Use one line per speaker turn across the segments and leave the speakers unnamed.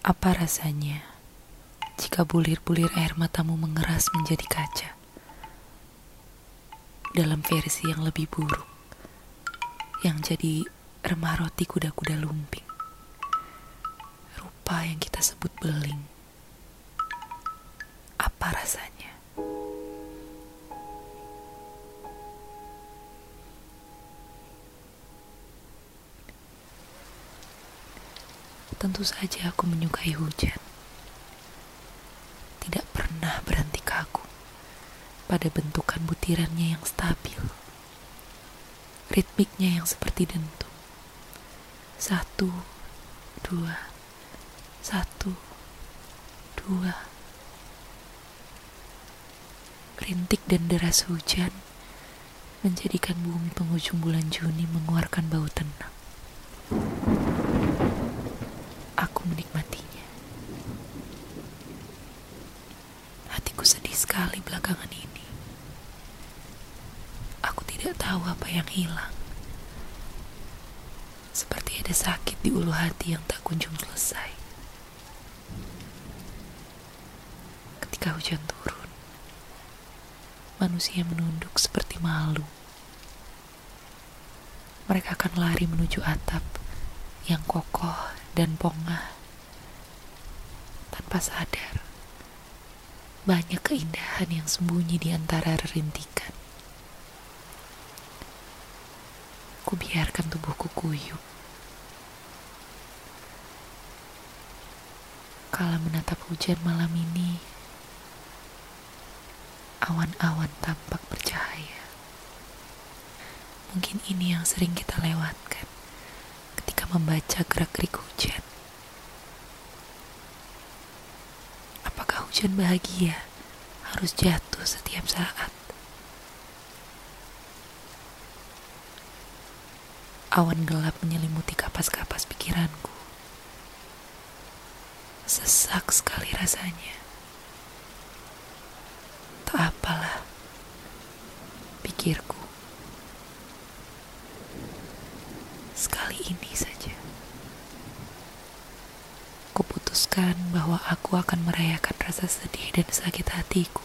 Apa rasanya jika bulir-bulir air matamu mengeras menjadi kaca? Dalam versi yang lebih buruk, yang jadi remah roti kuda-kuda lumping. Rupa yang kita sebut beling. Apa rasanya? Tentu saja aku menyukai hujan. Tidak pernah berhenti kagum pada bentukan butirannya yang stabil. Ritmiknya yang seperti dentum. Satu, dua, satu, dua. Rintik dan deras hujan menjadikan bumi penghujung bulan Juni mengeluarkan bau tenang. Aku menikmatinya. Hatiku sedih sekali belakangan ini. Aku tidak tahu apa yang hilang. Seperti ada sakit di ulu hati yang tak kunjung selesai. Ketika hujan turun, manusia menunduk seperti malu. Mereka akan lari menuju atap yang kokoh dan pongah. Tanpa sadar, banyak keindahan yang sembunyi di antara rintikan. Kubiarkan tubuhku kuyup. Kala menatap hujan malam ini, awan-awan tampak bercahaya. Mungkin ini yang sering kita lewatkan membaca gerak-gerik hujan. Hujan bahagia harus jatuh setiap saat? Awan gelap menyelimuti kapas-kapas pikiranku. Sesak sekali rasanya. Tak apalah, pikirku. Sekali ini saja. Kuputuskan bahwa aku akan merayakan rasa sedih dan sakit hatiku.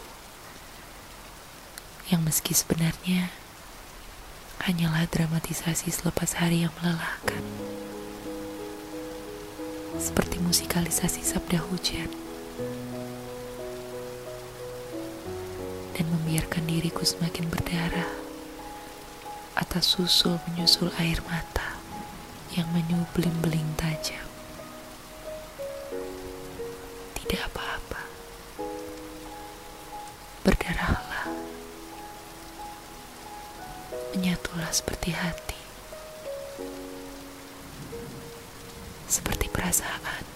Yang meski sebenarnya hanyalah dramatisasi selepas hari yang melelahkan. Seperti musikalisasi sabda hujan. Dan membiarkan diriku semakin berdarah atas susul menyusul air mata yang menyublim beling tajam. Menyatulah seperti hati. Seperti perasaan.